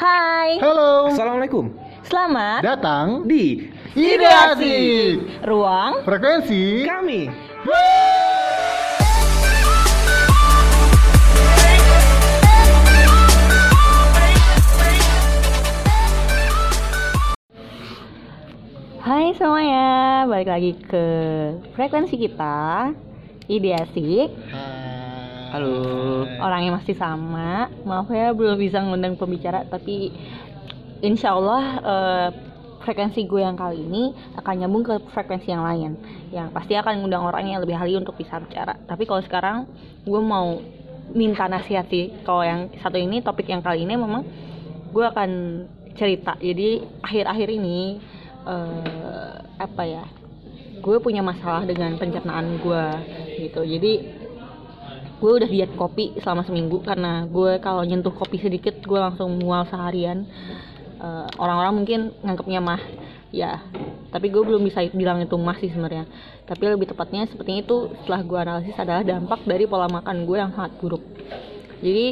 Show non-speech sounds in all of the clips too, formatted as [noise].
Hai, Halo, Assalamualaikum. selamat datang Di Ide Asik. Ruang Frekuensi kami. Hai semuanya, balik lagi ke frekuensi kita Ide Asik Halo. Orangnya masih sama. Maaf ya belum bisa ngundang pembicara Tapi insya Allah eh, frekuensi gue yang kali ini akan nyambung ke frekuensi yang lain. Yang pasti akan ngundang orang yang lebih ahli untuk bisa bicara. Tapi kalau sekarang gue mau minta nasihat sih. Kalau yang satu ini, topik yang kali ini memang gue akan cerita. Jadi akhir-akhir ini eh, apa ya gue punya masalah dengan pencernaan gue gitu. Jadi gue udah diet kopi selama seminggu karena gue kalau nyentuh kopi sedikit gue langsung mual seharian. Eh, orang-orang mungkin nganggapnya mah ya. Tapi gue belum bisa bilang itu mah sih sebenarnya. Tapi lebih tepatnya sepertinya itu setelah gue analisis adalah dampak dari pola makan gue yang sangat buruk. Jadi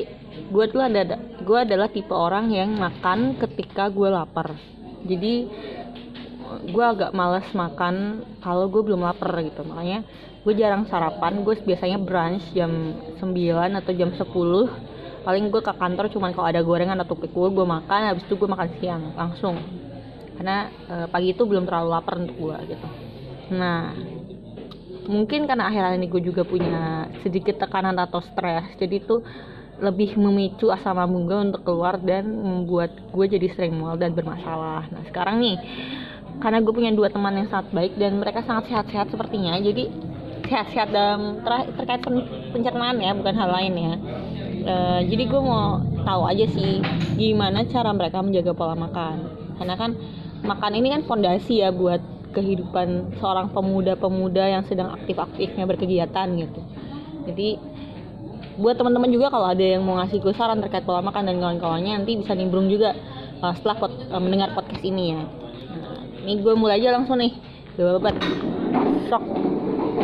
gue tuh ada gue adalah tipe orang yang makan ketika gue lapar. Jadi gue agak males makan kalau gue belum lapar gitu. Makanya gue jarang sarapan. Gue biasanya brunch jam 9 atau jam 10 paling gue ke kantor cuman kalau ada gorengan atau pikul gue makan habis itu gue makan siang langsung. Karena eh, pagi itu belum terlalu lapar untuk gue gitu. Nah mungkin karena akhir-akhir ini gue juga punya sedikit tekanan atau stres jadi itu lebih memicu asam lambung gue untuk keluar dan membuat gue jadi sering mual dan bermasalah. Nah sekarang nih karena gue punya dua teman yang sangat baik dan mereka sangat sehat-sehat sepertinya. Jadi sehat-sehat dalam ter- terkait pen- pencernaan ya bukan hal lain ya. Eh, jadi gue mau tahu aja sih gimana cara mereka menjaga pola makan. Karena kan makan ini kan fondasi ya buat kehidupan seorang pemuda-pemuda yang sedang aktif-aktifnya berkegiatan gitu. Jadi buat teman-teman juga kalau ada yang mau ngasih gue saran terkait pola makan dan kawan-kawannya nanti bisa nimbrung juga uh, setelah pod- uh, mendengar podcast ini ya. Ini gue mulai aja langsung nih. Jawaban. Sok.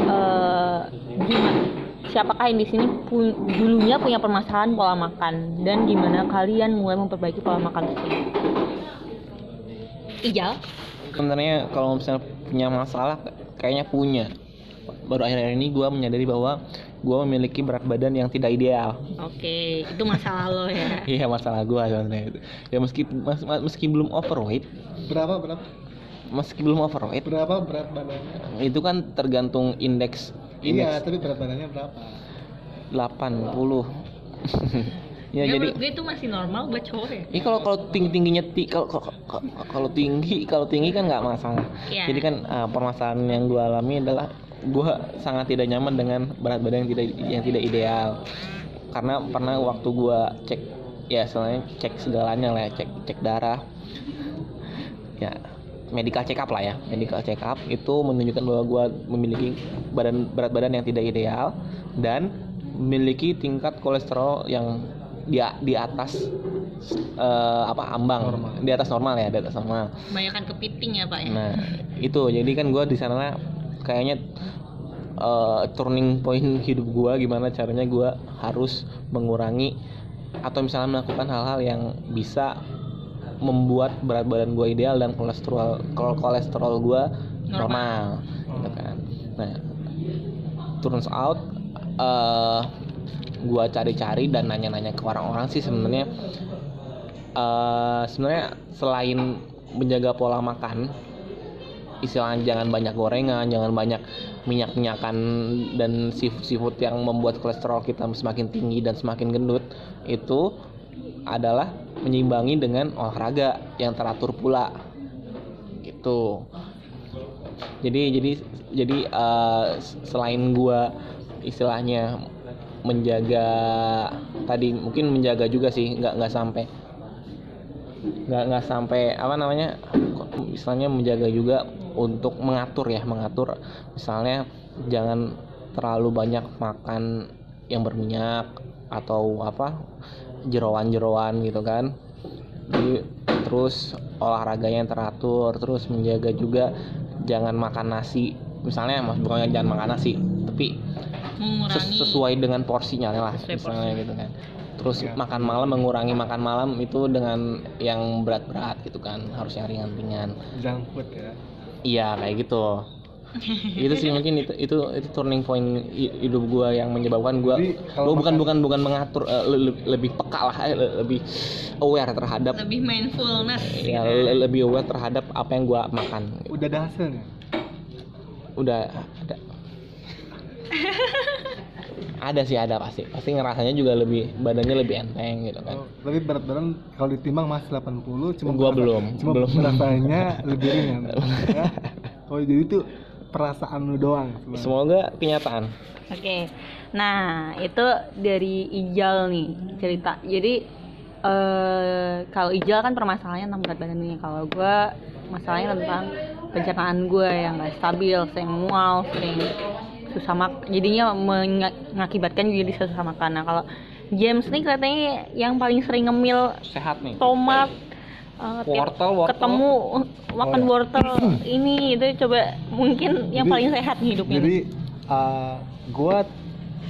Uh, gimana? Siapakah yang di sini pu- dulunya punya permasalahan pola makan dan gimana kalian mulai memperbaiki pola makan tersebut? Ijal. Sebenarnya kalau misalnya punya masalah, kayaknya punya. Baru akhir-akhir ini gue menyadari bahwa gue memiliki berat badan yang tidak ideal. Oke, itu masalah lo ya. [laughs] Iya masalah gue sebenarnya itu. Ya meski mas- meski belum overweight, Berapa berapa meski belum overweight, berapa berat badannya? itu kan tergantung indeks Iya, indeks tapi berat badannya berapa? 80. [laughs] ya jadi gue itu masih normal buat cowok ya. Ini kalau kalau tinggi tingginya ti, kalau kalau tinggi kalau tinggi kan nggak masalah. Iya. Jadi kan uh, permasalahan yang gue alami adalah gue sangat tidak nyaman dengan berat badan yang tidak yang tidak ideal. Karena pernah waktu gue cek ya selain cek segalanya lah ya, cek cek darah ya medical check up lah ya medical check up itu menunjukkan bahwa gue memiliki badan berat badan yang tidak ideal dan memiliki tingkat kolesterol yang di di atas eh, apa ambang Normal. di atas normal ya di atas normal Kebanyakan kepiting ya pak ya. nah itu jadi kan gue di sana kayaknya eh, turning point hidup gue gimana caranya gue harus mengurangi atau misalnya melakukan hal-hal yang bisa membuat berat badan gue ideal dan kolesterol kol- kolesterol gue normal, gitu kan. Nah turns out eh gue cari-cari dan nanya-nanya ke orang-orang sih sebenarnya eh sebenarnya selain menjaga pola makan istilahnya jangan banyak gorengan jangan banyak minyak-minyakan dan seafood yang membuat kolesterol kita semakin tinggi dan semakin gendut itu adalah menyimbangi dengan olahraga yang teratur pula. Gitu. Jadi jadi jadi s- selain gua istilahnya menjaga tadi mungkin menjaga juga sih nggak nggak sampai nggak nggak sampai apa namanya istilahnya menjaga juga untuk mengatur ya mengatur. Misalnya jangan terlalu banyak makan yang berminyak atau apa jeroan-jeroan gitu kan. Jadi terus olahraganya yang teratur terus menjaga juga jangan makan nasi. Misalnya mas bukannya jangan makan nasi tapi ses- Mengurangi. sesuai dengan porsinya lah Sesuai misalnya gitu kan. Terus Iya. makan malam mengurangi makan malam itu dengan yang berat-berat gitu kan harus yang ringan-ringan. Junk food ya. Iya kayak gitu itu sih mungkin itu itu itu turning point hi- hidup gua yang menyebabkan gua Jadi, gua kalau bukan makan- bukan bukan mengatur eh, le- le- lebih peka lah eh, le- lebih aware terhadap lebih mindfulness. Ya le- lebih aware terhadap apa yang gua makan. Udah ada hasilnya udah ada. Ada sih ada pasti. Pasti ngerasanya juga lebih badannya lebih enteng gitu kan. Oh, tapi berat badan kalau ditimbang masih 80 cuma Gua berasa- belum, cuma belum. rasanya lebih ringan. [laughs] Ya. oh jadi itu perasaan lu doang sebenarnya. semoga kenyataan Oke, nah itu dari Ijal nih cerita. Jadi eh kalau Ijal kan permasalahannya tentang berat badannya. Kalau gue masalahnya tentang pencernaan gue yang gak stabil, sering mual, sering susah mak. Jadinya menga- mengakibatkan jadi susah makan. Nah kalau James nih katanya yang paling sering ngemil sehat nih tomat. Eh, tiap wortel wortel. ketemu makan Oh, ya. wortel. [clears throat] Ini itu coba mungkin yang Jadi- paling sehat nih hidupnya. jadi uh, gua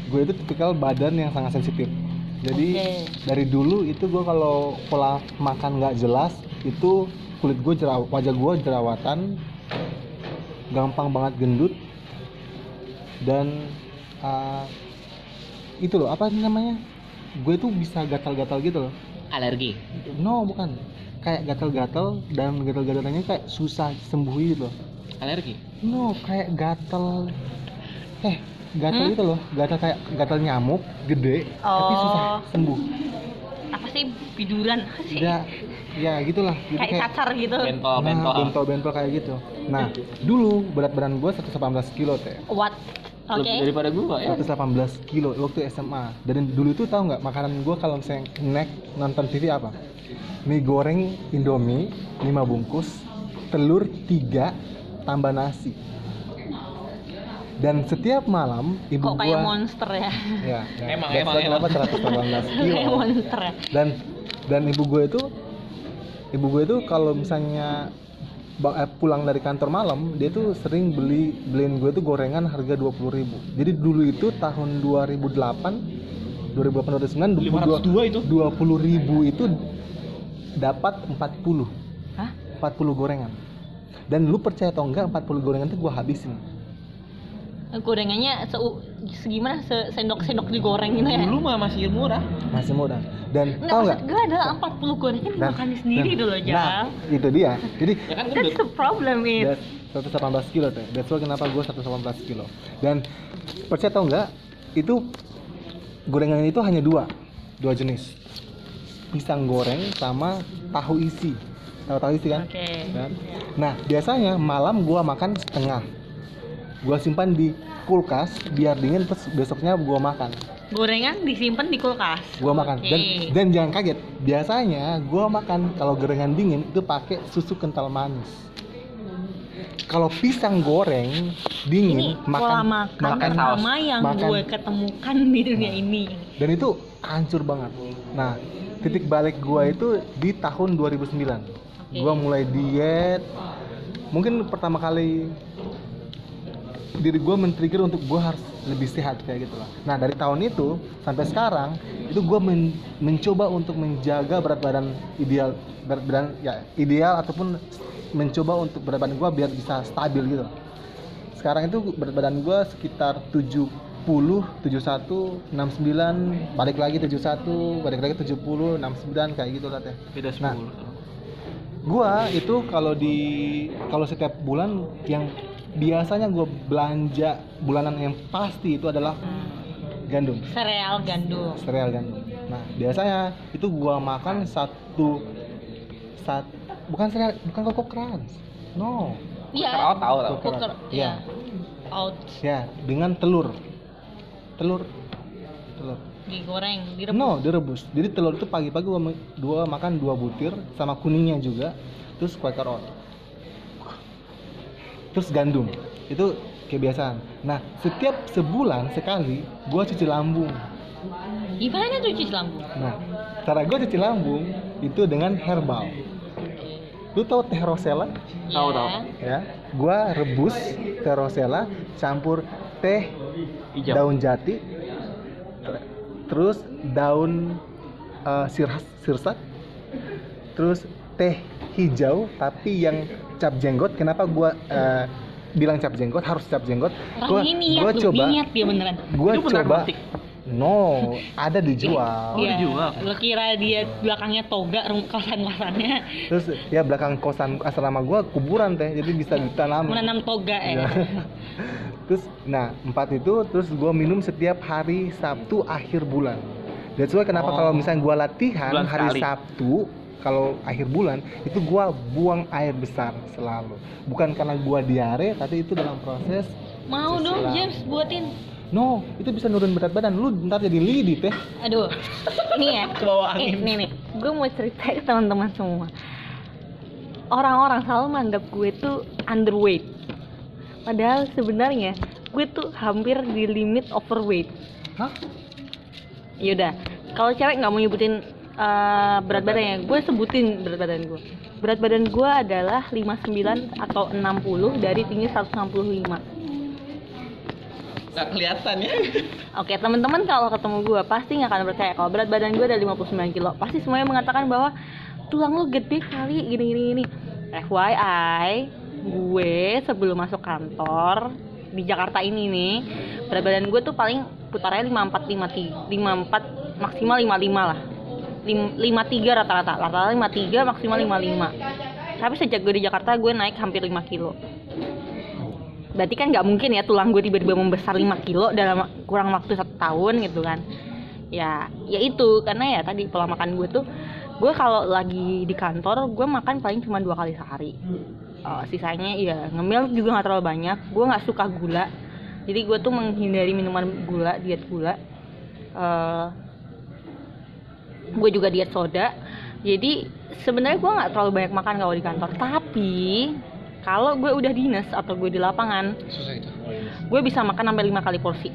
gue itu tipikal badan yang sangat sensitif. Jadi Oke. dari dulu itu gua kalau pola makan nggak jelas itu kulit gue jerawat wajah gue jerawatan gampang banget gendut dan uh, itu loh apa namanya? Gue tuh bisa gatal-gatal gitu loh. Alergi? No bukan kayak gatal-gatal dan gatal-gatalnya kayak susah sembuh gitu loh alergi No, kayak gatel. Eh, gatel Hmm? itu loh, gatel kayak gatel nyamuk gede, tapi susah Oh. sembuh. apa sih biduran sih Ya, ya gitulah. Jadi kayak cacar gitu bentol nah, bentol bentol-bentol kayak gitu. Nah, dulu berat badan gue 118 kilo teh. what oke lebih daripada gua ya 118 kilo waktu SMA. Dan dulu itu tahu nggak makanan gue kalau misalnya snack nonton TV apa? Mie goreng Indomie 5 bungkus, telur 3 tambah nasi. Dan setiap malam ibu kok kayak gua monster ya ya, [laughs] ya. Emang, emang, kenapa 118 kilo kayak monster ya dan dan ibu gue itu ibu gue itu kalau misalnya pulang dari kantor malam dia tuh sering beli beliin gue tuh gorengan harga 20.000 ribu. Jadi dulu itu tahun 2008 2008 2009 502 itu? 20 ribu itu dapat 40 Hah? 40 gorengan. Dan lu percaya atau enggak 40 gorengan itu gue habisin gorengannya se segimana se sendok sendok digoreng gitu ya dulu mah masih murah masih mudah dan Nggak, tau nggak gue adalah 40 gorengan Dan- dimakan sendiri dan- dulu nah, Jal itu dia jadi ya kan That's gendut the problem is That's 118 kilo teh. That's why kenapa gue 118 kilo. Dan percaya atau enggak, itu gorengan itu hanya dua, dua jenis. Pisang goreng sama tahu isi. Tahu tahu isi kan? Oke. Kan? Nah biasanya malam gua makan setengah. Gua simpan di kulkas biar dingin terus besoknya gua makan. Gorengan disimpan di kulkas. Gua makan. Dan dan jangan kaget, biasanya gua makan kalau gorengan dingin itu pakai susu kental manis. Kalau pisang goreng dingin ini makan pola makan, makan pertama yang makan. gue ketemukan di dunia ini. dan itu hancur banget. Nah, titik balik gua itu di tahun 2009. Gua mulai diet. Mungkin pertama kali diri gua men-trigger untuk gua harus lebih sehat kayak gitu lah. Nah dari tahun itu sampai sekarang itu gua men- mencoba untuk menjaga berat badan ideal berat badan ya ideal ataupun mencoba untuk berat badan gua biar bisa stabil gitu. Sekarang itu berat badan gua sekitar 70 71 69 balik lagi 71 balik lagi 70 69 kayak gitu lah teh. beda Nah, gua itu kalau di kalau setiap bulan yang biasanya gua belanja bulanan yang pasti itu adalah gandum Sereal gandum. sereal gandum nah biasanya itu gua makan satu sat bukan sereal bukan koko crunch no Iya. Tahu tahu tahu. Koko. Iya. ya Out ya dengan telur telur telur digoreng, direbus. No, direbus. Jadi telur itu pagi-pagi gua, dua makan dua butir sama kuningnya juga. Terus Quaker oat. Terus gandum. Itu kebiasaan. Nah, setiap sebulan sekali gua cuci lambung. Gimana tuh cuci lambung? Nah, cara gua cuci lambung itu dengan herbal. Lu tahu teh rosella? Tahu, Ya. tahu. Ya. Gua rebus teh rosella campur teh Hijau. daun jati ter- terus daun eh, sirhas sirsat terus teh hijau tapi yang cap jenggot kenapa gua eh, bilang cap jenggot harus cap jenggot gua ini gua niat, coba niat dia beneran. gua Itu beneran coba plastik? no ada dijual Oh, Iya. dijual. Lo kira dia belakangnya toga kosan-kosannya terus ya belakang kosan asrama gua kuburan teh jadi bisa ditanam menanam toga ya. terus nah empat itu terus gue minum setiap hari Sabtu akhir bulan that's why kenapa Oh. kalau misalnya gue latihan Bulan hari sekali. Sabtu kalau akhir bulan itu gua buang air besar selalu bukan karena gua diare tapi itu dalam proses Mau dong Setelah- James buatin. no itu bisa nurun berat badan lu ntar jadi lidi teh Aduh. Ini ya. [laughs] Kebawa Eh, angin. nih nih. Gue mau cerita ke teman-teman semua. Orang-orang selalu menganggap gue tuh underweight. Padahal sebenarnya gue tuh hampir di limit overweight. hah Yaudah, kalau cewek nggak mau nyebutin uh, berat badannya, gue sebutin berat badan gue. Berat badan gue adalah 59 atau 60 dari tinggi 165. Nggak kelihatan ya. Oke, teman-teman kalau ketemu gue pasti nggak akan percaya kalau berat badan gue ada 59 kilo. Pasti semuanya mengatakan bahwa tulang lu gede kali gini gini gini. FYI, gue sebelum masuk kantor di Jakarta ini nih, berat badan gue tuh paling putarnya 54 53 54 maksimal 55 lah. Lim- 53 rata-rata. Rata-rata 53 maksimal 55. Tapi sejak gue di Jakarta gue naik hampir 5 kilo. Berarti kan nggak mungkin ya tulang gue tiba-tiba membesar 5 kilo dalam kurang waktu satu tahun gitu kan. Ya ya itu. Karena ya tadi pola makan gue tuh gue kalau lagi di kantor gue makan paling cuma dua kali sehari. Eh, sisanya ya ngemil juga nggak terlalu banyak. Gue nggak suka gula. Jadi gue tuh menghindari minuman gula diet gula. Eh, gue juga diet soda. Jadi sebenarnya gue nggak terlalu banyak makan kalau di kantor. Tapi kalau gue udah dinas atau gue di lapangan gue bisa makan sampai lima kali porsi.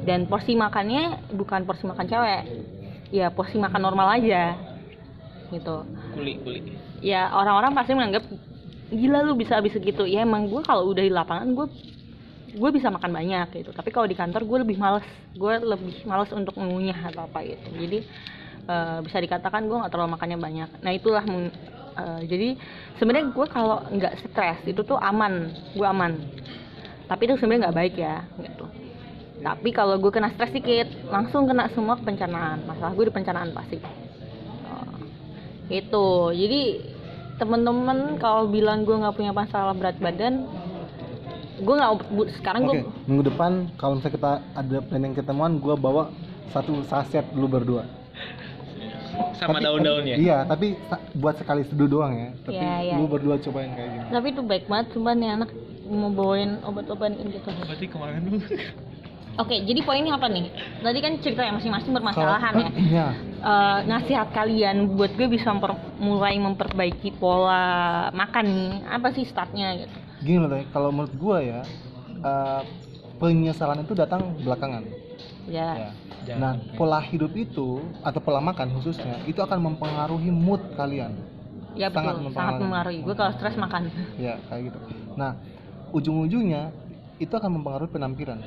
Dan porsi makannya bukan porsi makan cewek. Ya porsi makan normal aja. Gitu. Kuli, kuli. ya orang-orang pasti menganggap gila lu bisa habis segitu. Ya emang gue kalau udah di lapangan gue gue bisa makan banyak gitu. Tapi kalau di kantor gue lebih males. Gue lebih males untuk mengunyah atau apa gitu. Jadi eh, bisa dikatakan gue nggak terlalu makannya banyak. Nah itulah eh, jadi sebenarnya gue kalau nggak stres itu tuh aman. Gue aman. Tapi itu sebenarnya nggak baik ya gitu. Tapi kalau gue kena stres dikit langsung kena semua pencernaan masalah gue di pencernaan pasti. Eh, itu jadi temen-temen kalau bilang gue nggak punya masalah berat badan gue nggak sekarang oke gue minggu depan kalau misalnya kita ada planning ketemuan gua bawa satu saset lu berdua. Sama daun-daunnya. iya tapi sa- buat sekali seduh doang ya. Tapi Iya, iya. lu berdua cobain kayak gini tapi itu baik banget sumpah nih anak mau bawain obat-obatan gitu. Berarti kemarin dulu. oke jadi poinnya apa nih? Tadi kan cerita ya masing-masing bermasalahan ya. Ya Eh, nasihat kalian buat gue bisa memper- mulai memperbaiki pola makan nih. Apa sih startnya gitu gini loh kalau menurut gua ya eh, penyesalan itu datang belakangan. Ya, ya. nah pola hidup itu atau pola makan khususnya itu akan mempengaruhi mood kalian. Ya, sangat betul. Sangat mempengaruhi. mempengaruhi. Gue kalau stres makan. Ya kayak gitu. Nah ujung-ujungnya itu akan mempengaruhi penampilan.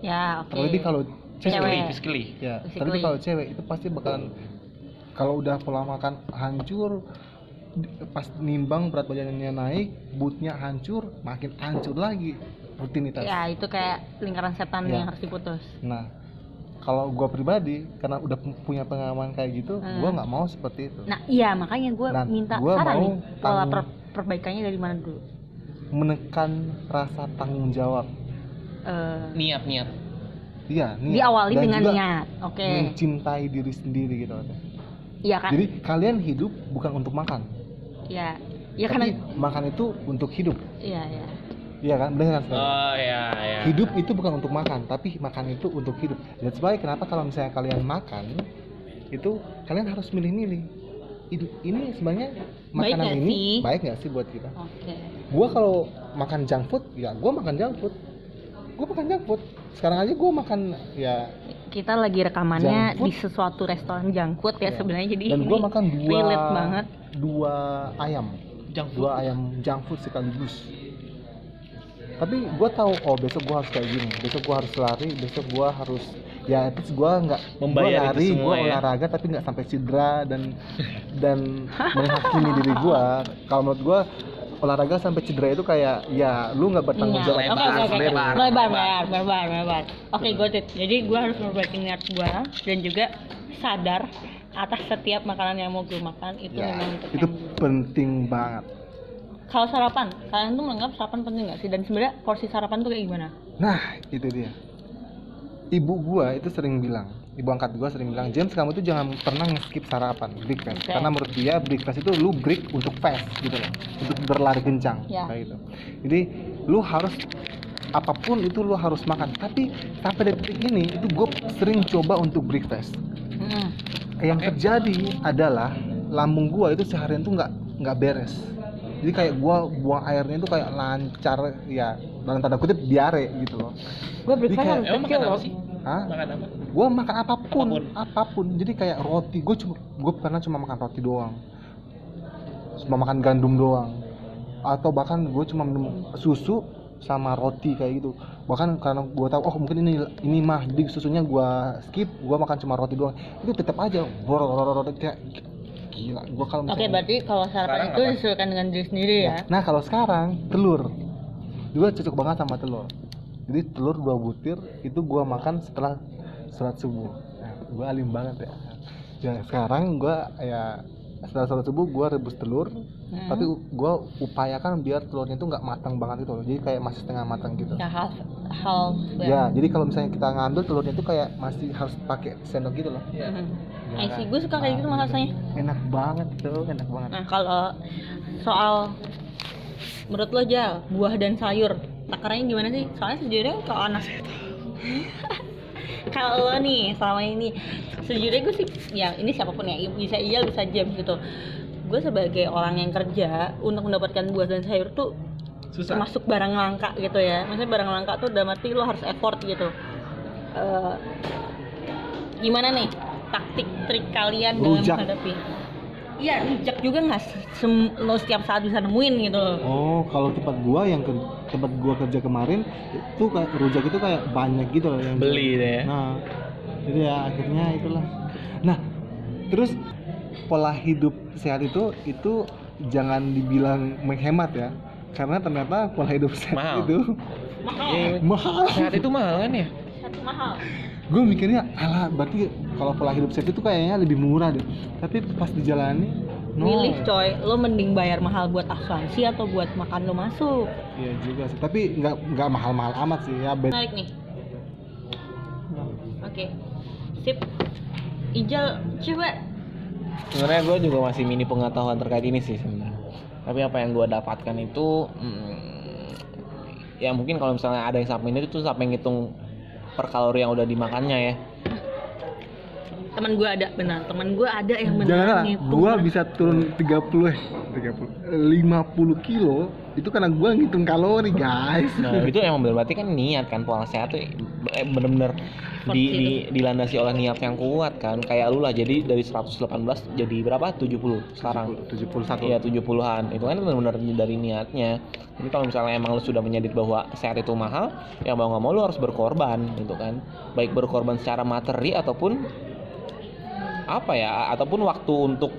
Ya oke. Terlebih kalau Cewek. Physically, ya terlebih kalau cewek itu pasti bakalan kalau udah pola makan hancur pas nimbang berat badannya naik bootnya hancur makin hancur lagi rutinitas. Ya itu kayak lingkaran setan Ya. yang harus diputus. Nah kalau gua pribadi karena udah pu- punya pengalaman kayak gitu Hmm. gua nggak mau seperti itu. Nah iya makanya gue Nah, minta gua saran mau nih pola tanggung- per- perbaikannya dari mana dulu? Menekan rasa tanggung jawab. Eh, Niat, niat. iya niat. diawali Dan dengan juga niat oke. mencintai diri sendiri gitu. Iya kan jadi kalian hidup bukan untuk makan ya. Ya tapi karena makan itu untuk hidup. Iya iya. Iya kan? Benar kan? Oh ya, ya. hidup itu bukan untuk makan tapi makan itu untuk hidup. That's why kenapa kalau misalnya kalian makan itu kalian harus milih-milih. Hidup ini sebenarnya Baik makanan nggak ini sih? baik nggak sih buat kita? Oke. Gua kalau makan junk food ya gua makan junk food. Gua makan junk food. Sekarang aja gua makan ya kita lagi rekamannya di sesuatu restoran junk food ya, Ya. sebenarnya jadi dan ini gua makan dua relate banget dua ayam Junk food. dua ayam junk food sekaligus tapi gua tahu oh besok gua harus kayak gini besok gua harus lari besok gua harus ya terus gue nggak gue lari semua gue ya. olahraga tapi nggak sampai cedera dan [laughs] dan menghakimi diri gue kalau menurut gue olahraga sampai cedera itu kayak ya lu nggak bertanggung Iya. jawab Oke, atas oke, diri oke, sendiri. oke. Melebar, melebar, melebar, melebar. Oke, got it. Jadi gue harus memperbaiki niat gue dan juga sadar atas setiap makanan yang mau gue makan itu Ya, memang untuk itu gue. penting banget Kalau sarapan, kalian tuh menganggap sarapan penting gak sih? Dan sebenarnya porsi sarapan tuh kayak gimana? Nah, itu dia. Ibu gua itu sering bilang, ibu angkat gua sering bilang, James kamu tuh jangan pernah nge-skip sarapan, breakfast. Oke. Karena menurut dia breakfast itu lu break untuk fast gitu loh, untuk berlari kencang Ya. kayak gitu. Jadi lu harus apa pun itu lu harus makan. Tapi sampai detik ini itu gue sering coba untuk breakfast. Hmm. Yang terjadi adalah lambung gua itu seharian tuh nggak nggak beres. Jadi kayak gua buang airnya itu kayak lancar ya dalam tanda kutip diare gitu loh. Breakfast kayak- harus Emang kecil makan loh. apa sih? Hah? Makan apa? gue makan apa pun, Apa pun. apa pun jadi kayak roti gue cuma gue pernah cuma makan roti doang cuma makan gandum doang atau bahkan gue cuma minum susu sama roti kayak gitu. Bahkan karena gue tahu oh mungkin ini ini mah jadi susunya gue skip gue makan cuma roti doang. Itu tetap aja boror kayak gila gue kalau Oke, berarti kalau sarapan itu apa? disesuaikan dengan diri sendiri ya. nah kalau sekarang telur. Gue cocok banget sama telur. Jadi telur dua butir itu gue makan setelah sholat subuh. Nah, gue alim banget ya. Ya sekarang gue ya setelah sholat subuh gue rebus telur Hmm. tapi gue upayakan biar telurnya itu nggak matang banget itu loh jadi kayak masih setengah matang gitu ya half half ya jadi kalau misalnya kita ngambil telurnya itu kayak masih harus pakai sendok gitu loh Hmm. Ya I see, kan? gue suka kayak gitu Nah, rasanya. enak banget tuh enak banget Nah, kalau soal menurut lo Jal, buah dan sayur, takarannya gimana sih? Soalnya sejujurnya kalau anak [laughs] kalau lo nih selama ini sejujurnya gue sih ya ini siapa pun ya bisa iya bisa James gitu gue sebagai orang yang kerja untuk mendapatkan buah dan sayur tuh Susah. termasuk barang langka gitu ya maksudnya barang langka tuh dalam arti lo harus effort gitu Eh, gimana nih taktik trik kalian dalam Rujak. menghadapi Iya, rujak juga nggak sem- lo setiap saat bisa nemuin gitu loh. Oh, kalau tempat gua yang ke- tempat gua kerja kemarin itu kayak rujak itu kayak banyak gitu loh yang Beli deh. Nah, jadi ya akhirnya itulah. Nah, terus pola hidup sehat itu itu jangan dibilang menghemat ya. Karena ternyata pola hidup sehat Mahal. itu Mahal. Iya, mahal. sehat itu mahal kan ya? Satu mahal. Gue mikirnya, alah berarti kalau pola hidup sehat itu kayaknya lebih murah deh. Tapi pas dijalani, no. Milih coy, lo mending bayar mahal buat asuransi atau buat makan lo masuk. Iya juga sih. Tapi nggak nggak mahal-mahal amat sih ya. Bet- Menarik nih. Oke. Sip. Ijal, coba Sebenarnya gue juga masih mini pengetahuan terkait ini sih sebenarnya. Tapi apa yang gue dapatkan itu, hmm, ya mungkin kalau misalnya ada yang sampai ini itu sampai ngitung per kalori yang udah dimakannya ya. teman gue ada benar teman gue ada yang Jangan benar lah, gua bisa turun 30 eh 30 50 kilo itu karena gua ngitung kalori guys. Nah itu emang bener. Berarti kan niat kan pola sehat tuh eh, bener-bener di, di, dilandasi oleh niat yang kuat kan. Kayak lu lah jadi dari 118 jadi berapa? 70 sekarang. 71. Iya 70-an itu kan benar-benar dari niatnya. Jadi kalau misalnya emang lu sudah menyadari bahwa sehat itu mahal ya mau nggak mau lu harus berkorban gitu kan. Baik berkorban secara materi ataupun apa ya ataupun waktu untuk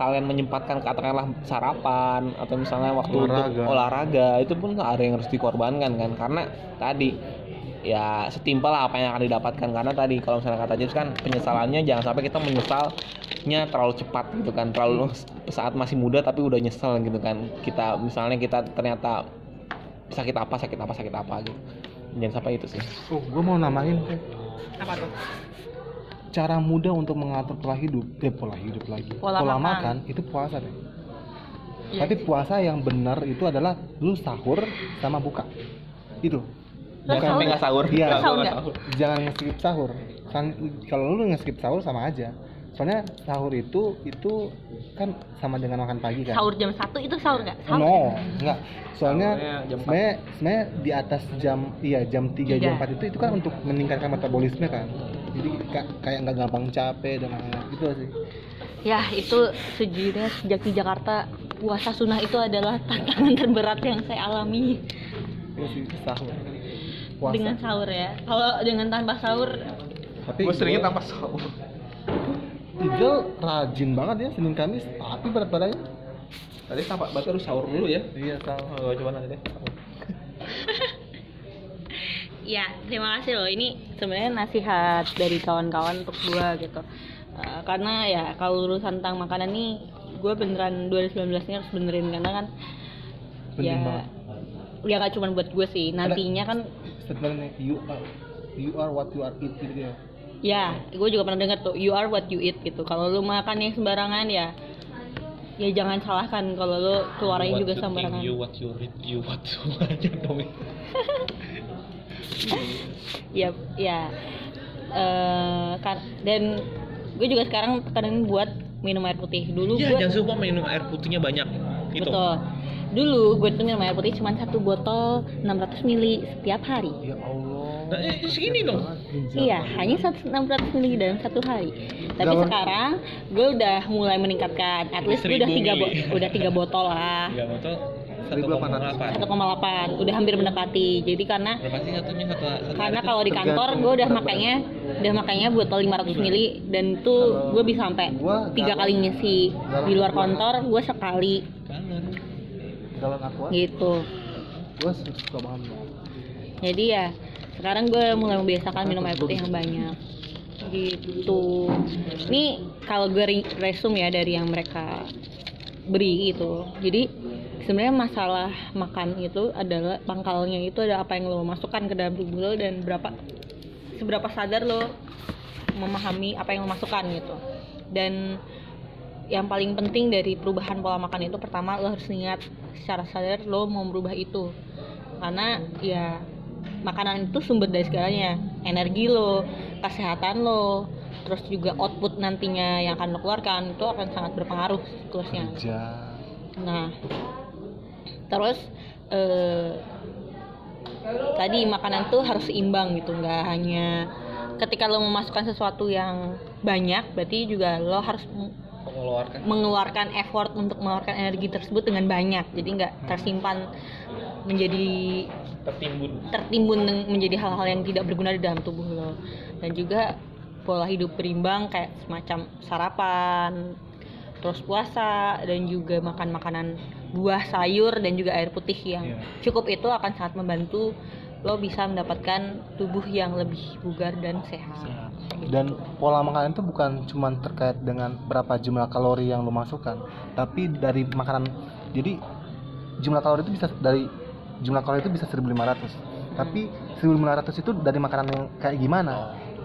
kalian menyempatkan katakanlah sarapan atau misalnya waktu untuk Olahraga. olahraga itu pun ada yang harus dikorbankan kan. Karena tadi ya setimpal lah apa yang akan didapatkan. Karena tadi kalau misalnya kata James kan penyesalannya jangan sampai kita menyesalnya terlalu cepat gitu kan. Terlalu saat masih muda tapi udah nyesel gitu kan. Kita misalnya kita ternyata sakit apa sakit apa sakit apa gitu. Jangan sampai itu sih. Oh, gua mau namain. Apa tuh cara mudah untuk mengatur pola hidup. Eh, pola hidup lagi. Pola makan. makan. itu puasa deh. Iya Tapi sih. puasa yang benar itu adalah lu sahur sama buka. Itu. Sahur sampai nggak sahur Iya. Jangan nge-skip sahur kan kalau lu nge-skip sahur sama aja soalnya sahur itu itu kan sama dengan makan pagi kan? Sahur jam satu itu sahur nggak? Sahur no enggak soalnya sebenarnya sebenarnya di atas jam iya jam 3 Tiga. jam 4 itu itu kan untuk meningkatkan metabolisme kan? Jadi ka- kayak nggak gampang capek dan lain-lain. Gitu sih. Ya itu sejujurnya sejak di Jakarta puasa sunnah itu adalah tantangan terberat yang saya alami. Sih sahur. Puasa. dengan sahur ya. Kalau dengan tanpa sahur Tapi Gue seringnya tanpa sahur. Ijal rajin banget ya Senin Kamis, tapi berat badannya. Tadi tanpa berarti harus sahur dulu ya. Iya, tahu. Oh, coba nanti deh. [laughs] ya terima kasih loh ini sebenarnya nasihat dari kawan-kawan untuk gua gitu Eh, karena ya kalau urusan tentang makanan nih gue beneran 2019 ini harus benerin karena kan Penting ya banget. ya gak cuma buat gue sih nantinya kan Statementnya you are you are what you are eat gitu ya. Ya gue juga pernah dengar tuh you are what you eat gitu kalau lu makan yang sembarangan ya ya jangan salahkan kalau lu keluarnya juga sembarangan You what you read, you what you aja dong. ya ya eh kan dan gue juga sekarang tekanin buat minum air putih dulu Iya, gue jangan lupa minum air putihnya banyak. Gitu. betul dulu gue tuh minum air putih cuma satu botol 600 mili setiap hari Ya Allah. Nah, eh, segini dong. iya hanya satu 600 mili dalam satu hari tapi sekarang gue udah mulai meningkatkan at least gue udah 1000 tiga bo- mili. udah tiga botol lah. 1800. 1,8. 1,8 udah hampir mendekati jadi karena Berapa sih satunya satu, satu karena kalau di kantor gue udah makanya udah makanya botol 500 mili dan Kalau gue bisa sampai tiga kali ngisi di luar kantor gue sekali tuh? Gitu Gua suka banget. jadi ya sekarang gue mulai membiasakan minum air putih yang banyak. Gitu. Ini kalau gue re- resume ya dari yang mereka beri gitu. Jadi sebenarnya masalah makan itu adalah pangkalnya itu ada apa yang lo masukkan ke dalam tubuh lo dan berapa seberapa sadar lo memahami apa yang lo masukkan gitu. Dan yang paling penting dari perubahan pola makan itu pertama lo harus ingat secara sadar lo mau merubah itu. Karena ya makanan itu sumber dari segalanya energi lo kesehatan lo terus juga output nantinya yang akan lo keluarkan itu akan sangat berpengaruh siklusnya. Nah, terus eh, tadi makanan tuh harus seimbang gitu, nggak hanya ketika lo memasukkan sesuatu yang banyak, berarti juga lo harus Mengeluarkan. mengeluarkan effort untuk mengeluarkan energi tersebut dengan banyak, jadi nggak tersimpan menjadi Tertimbun. tertimbun menjadi hal-hal yang tidak berguna di dalam tubuh lo dan juga pola hidup berimbang kayak semacam sarapan terus puasa dan juga makan makanan buah sayur dan juga air putih yang Iya. cukup itu akan sangat membantu lo bisa mendapatkan tubuh yang lebih bugar dan sehat Dan pola makanan itu bukan cuma terkait dengan berapa jumlah kalori yang lo masukkan, tapi dari makanan. Jadi jumlah kalori itu bisa dari jumlah kalori itu bisa 1500. Tapi 1500 itu dari makanan yang kayak gimana?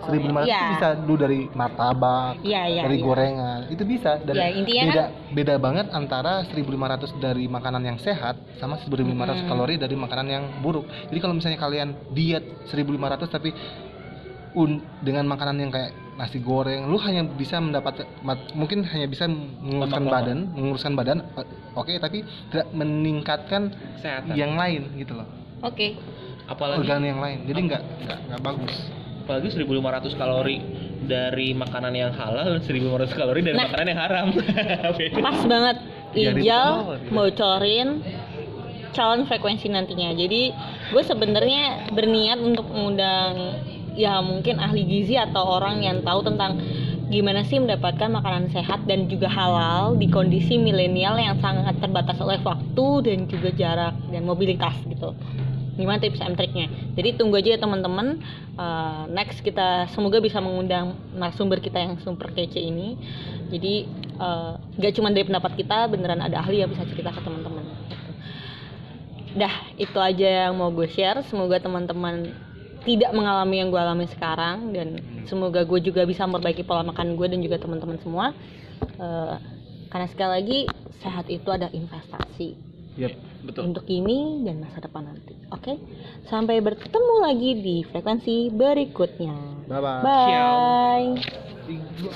1500 itu Iya. bisa dulu dari martabak, Iya, iya, dari iya. gorengan. Itu bisa dari Ya, intinya beda beda banget antara 1500 dari makanan yang sehat sama 1500 Mm-mm. kalori dari makanan yang buruk. Jadi kalau misalnya kalian diet 1500 tapi un, dengan makanan yang kayak nasi goreng, lu hanya bisa mendapat mungkin hanya bisa menguruskan badan, menguruskan badan, eh, oke, tapi tidak meningkatkan Kesehatan. yang lain gitu loh, oke apalagi organ yang lain. Jadi nggak nggak bagus. Apalagi 1500 kalori dari makanan yang halal dan 1500 kalori dari Nah. makanan yang haram. [laughs] Pas banget Ijal bawah, di bawah. bocorin calon frekuensi nantinya jadi gue sebenarnya berniat untuk mengundang ya mungkin ahli gizi atau orang yang tahu tentang gimana sih mendapatkan makanan sehat dan juga halal di kondisi milenial yang sangat terbatas oleh waktu dan juga jarak dan mobilitas gitu gimana tips and triknya jadi tunggu aja ya teman-teman. Uh, next kita semoga bisa mengundang narasumber kita yang super kece ini. Jadi uh, nggak cuma dari pendapat kita beneran ada ahli yang bisa cerita ke teman-teman. Dah itu aja yang mau gue share. Semoga teman-teman tidak mengalami yang gue alami sekarang dan semoga gue juga bisa memperbaiki pola makan gue dan juga teman-teman semua. Uh, karena sekali lagi sehat itu ada investasi. Yep. Betul. untuk ini dan masa depan nanti. Oke, sampai bertemu lagi di frekuensi berikutnya. Bye bye. Bye. Ambil